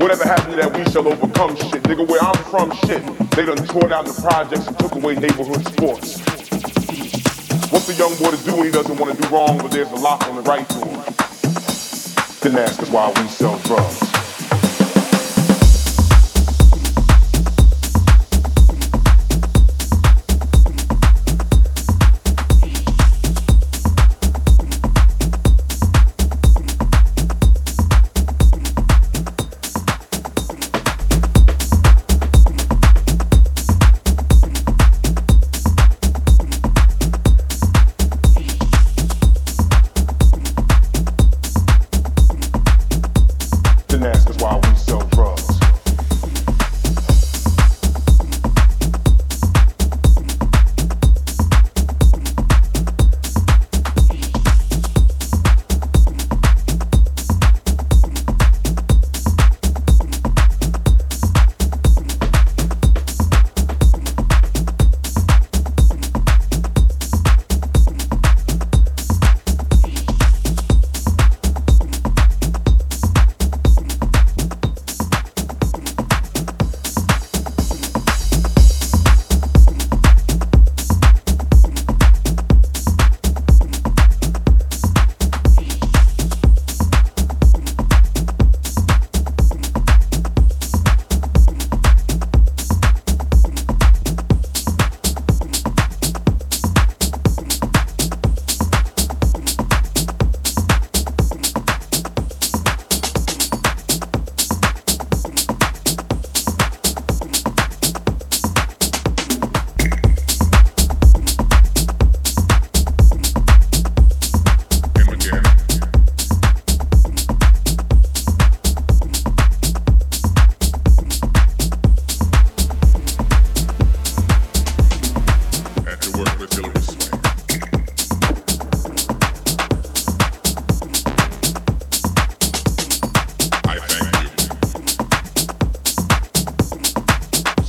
Whatever happened to that we shall overcome shit. Nigga, where I'm from, shit. They done tore down the projects and took away neighborhood sports. What's a young boy to do when he doesn't want to do wrong, but there's a lock on the right door? Then ask us why we sell drugs.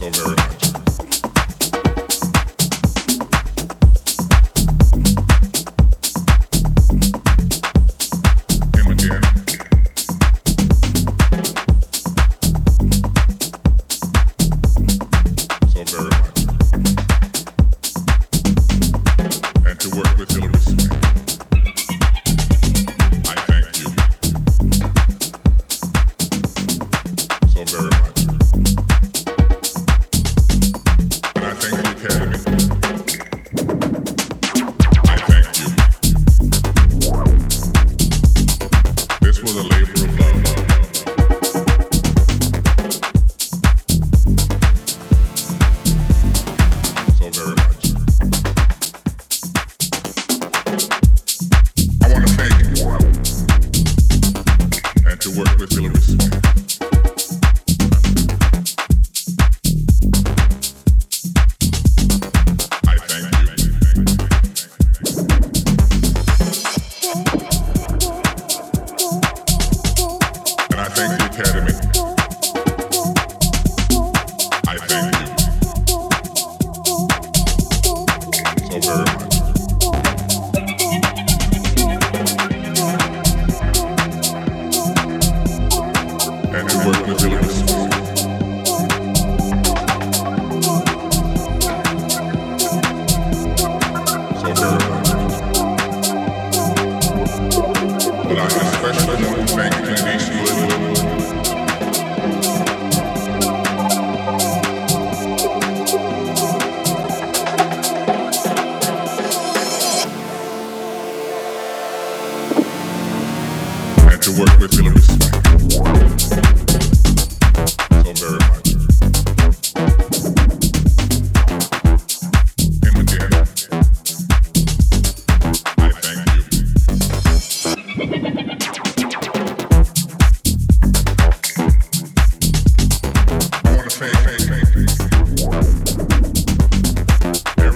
so very much.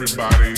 everybody.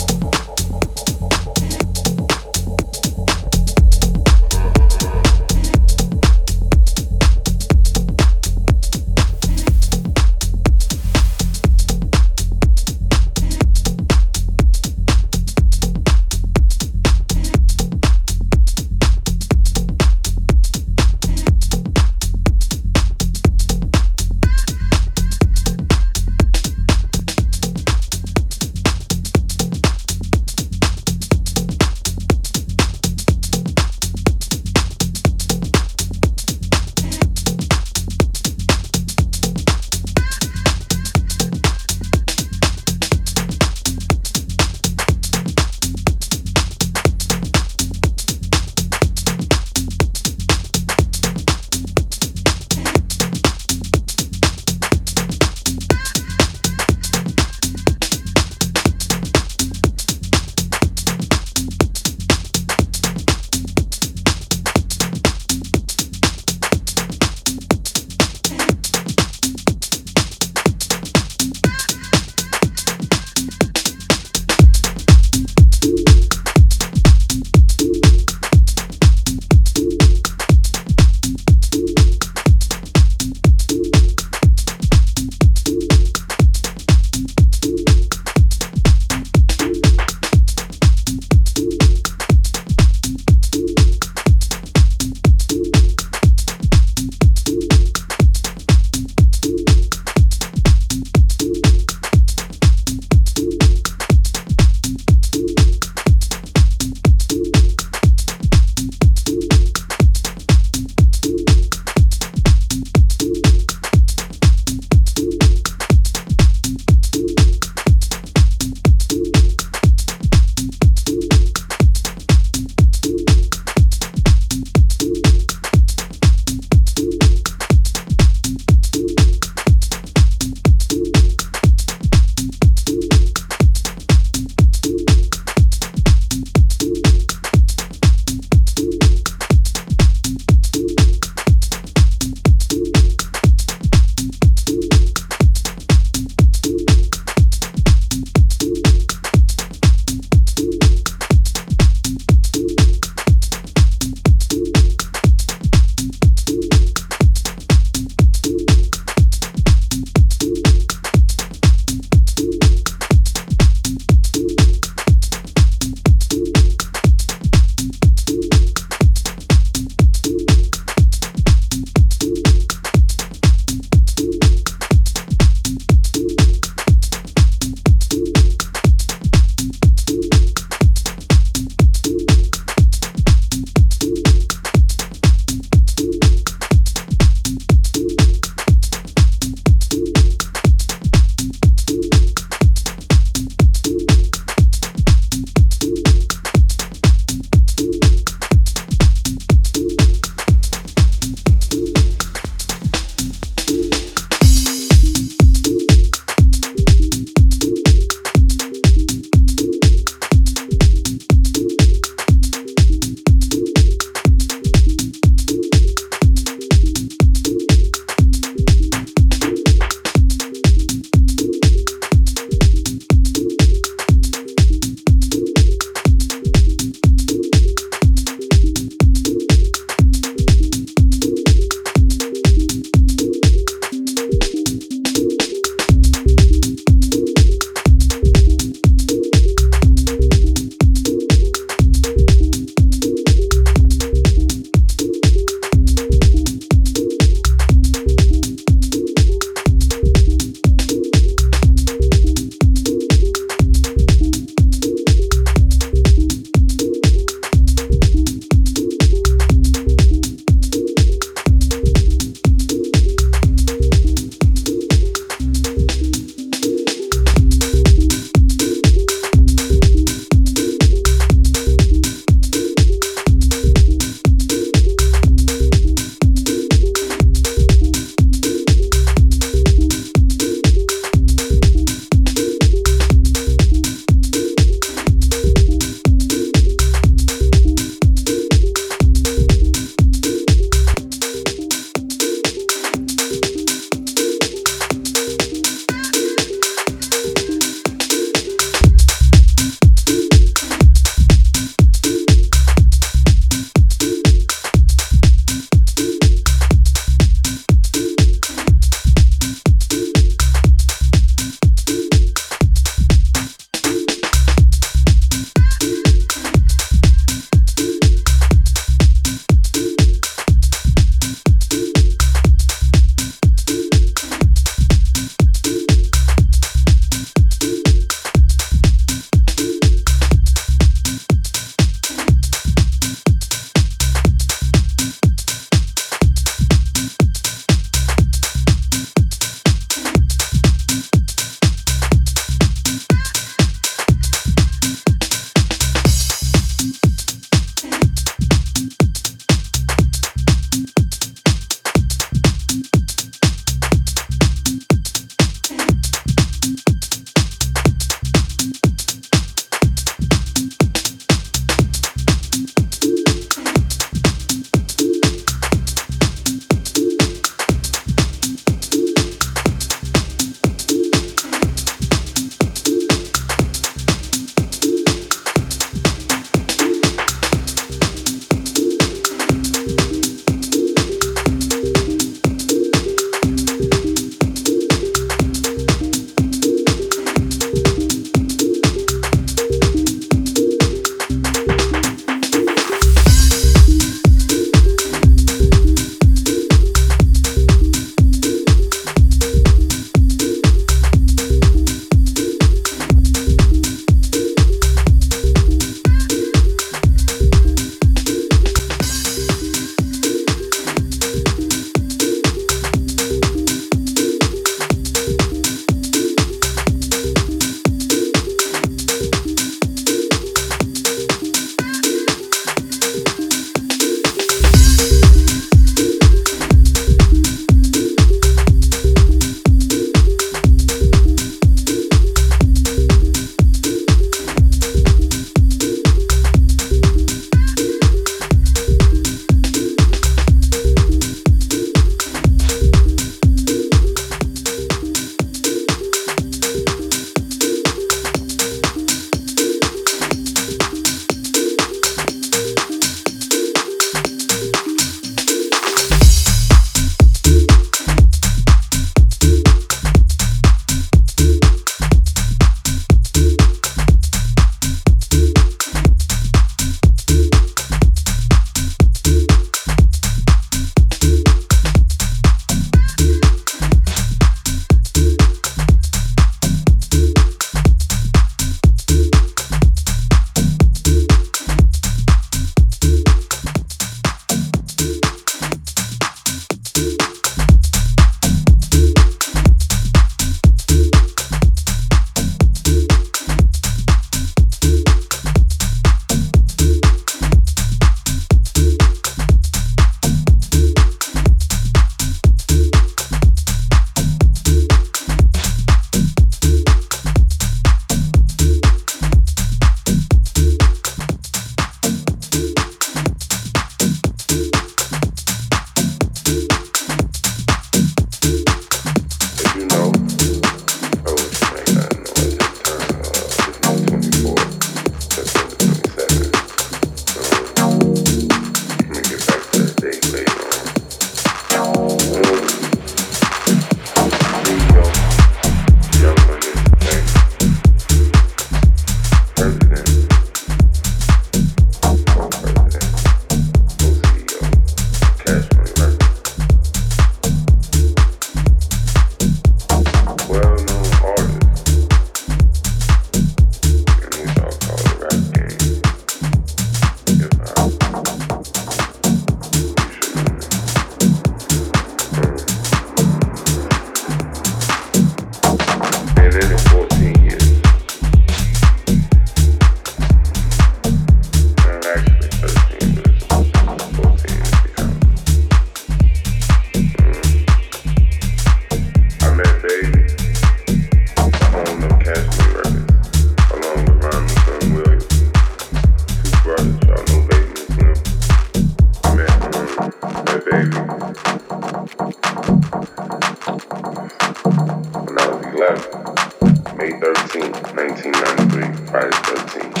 Friday 13th.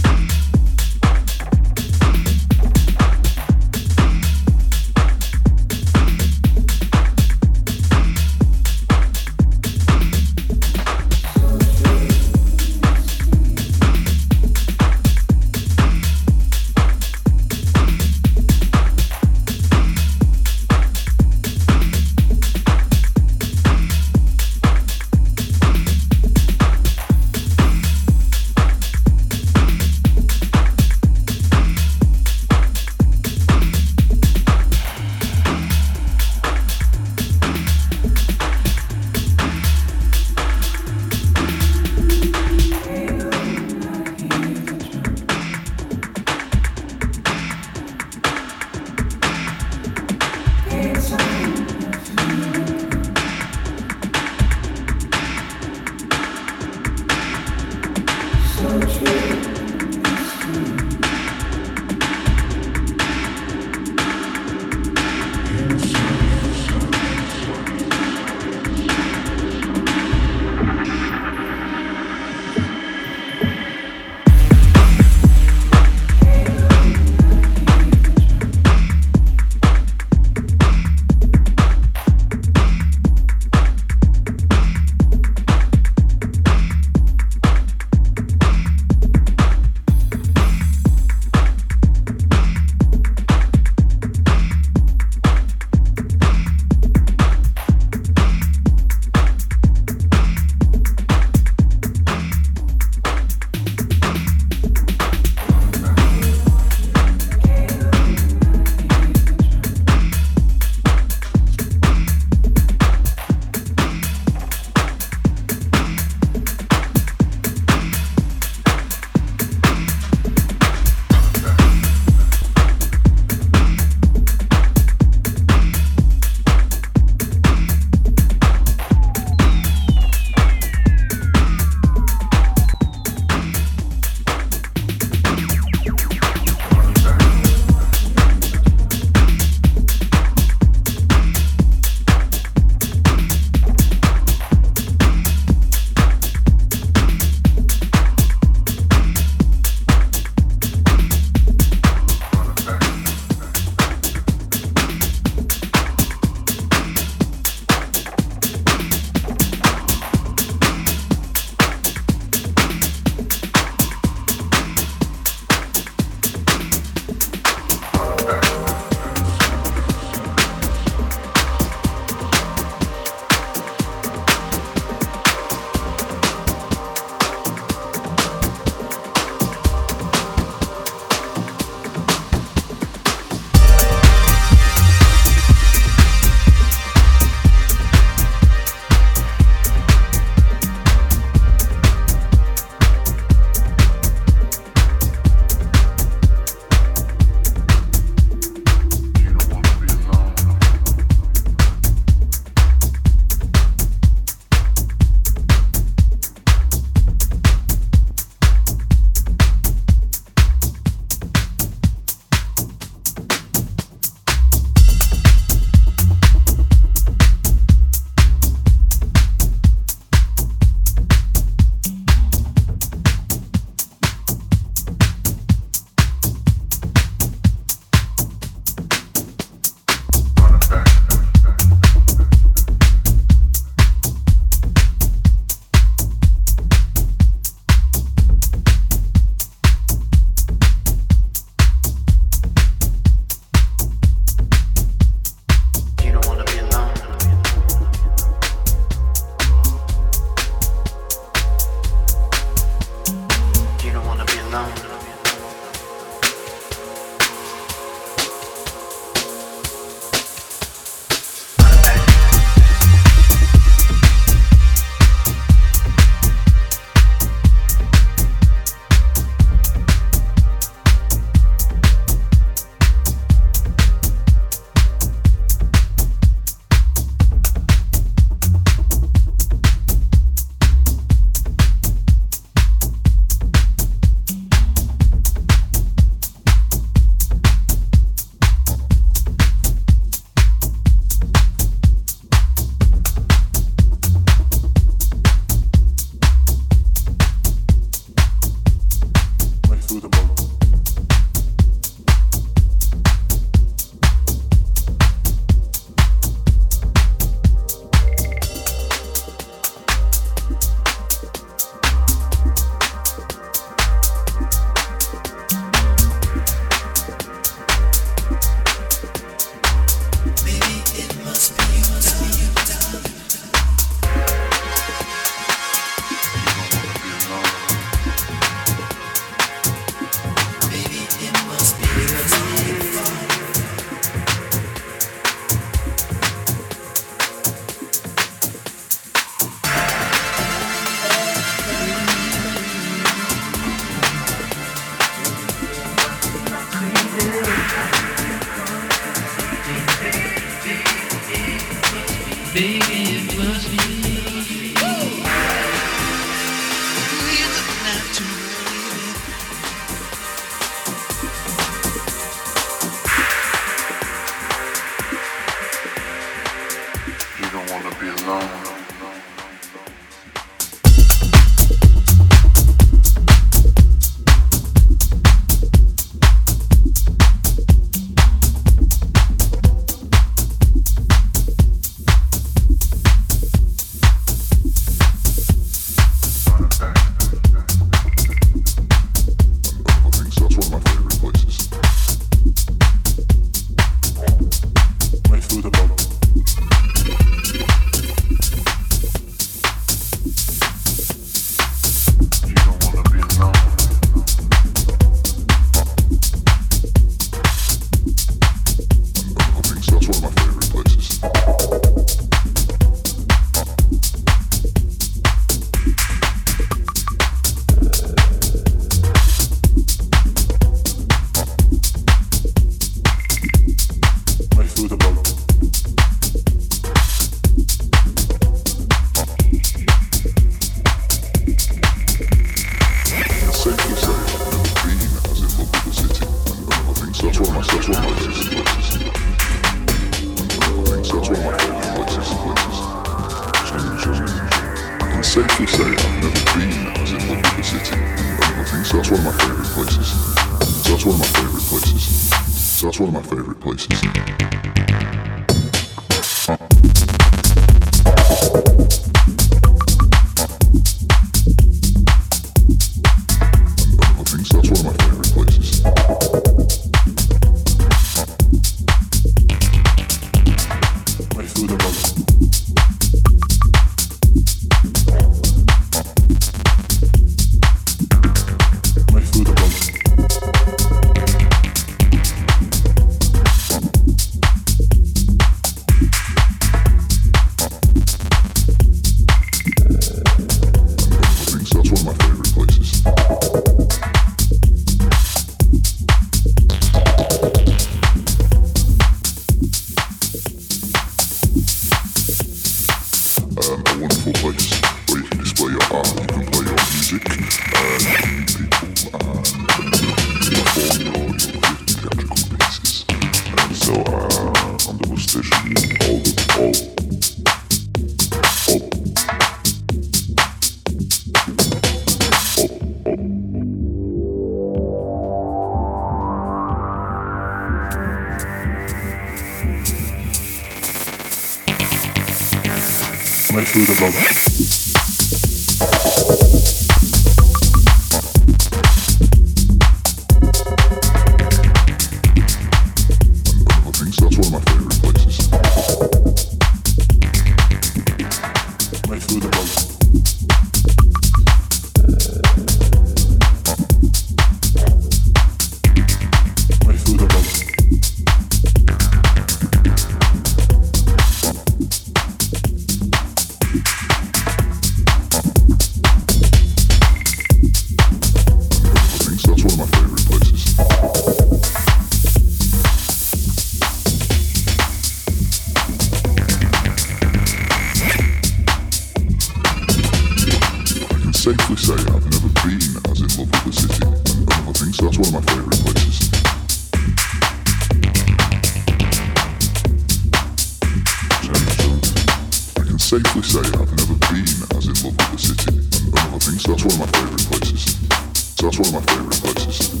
So that's one of my favorite places.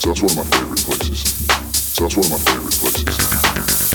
So that's one of my favorite places.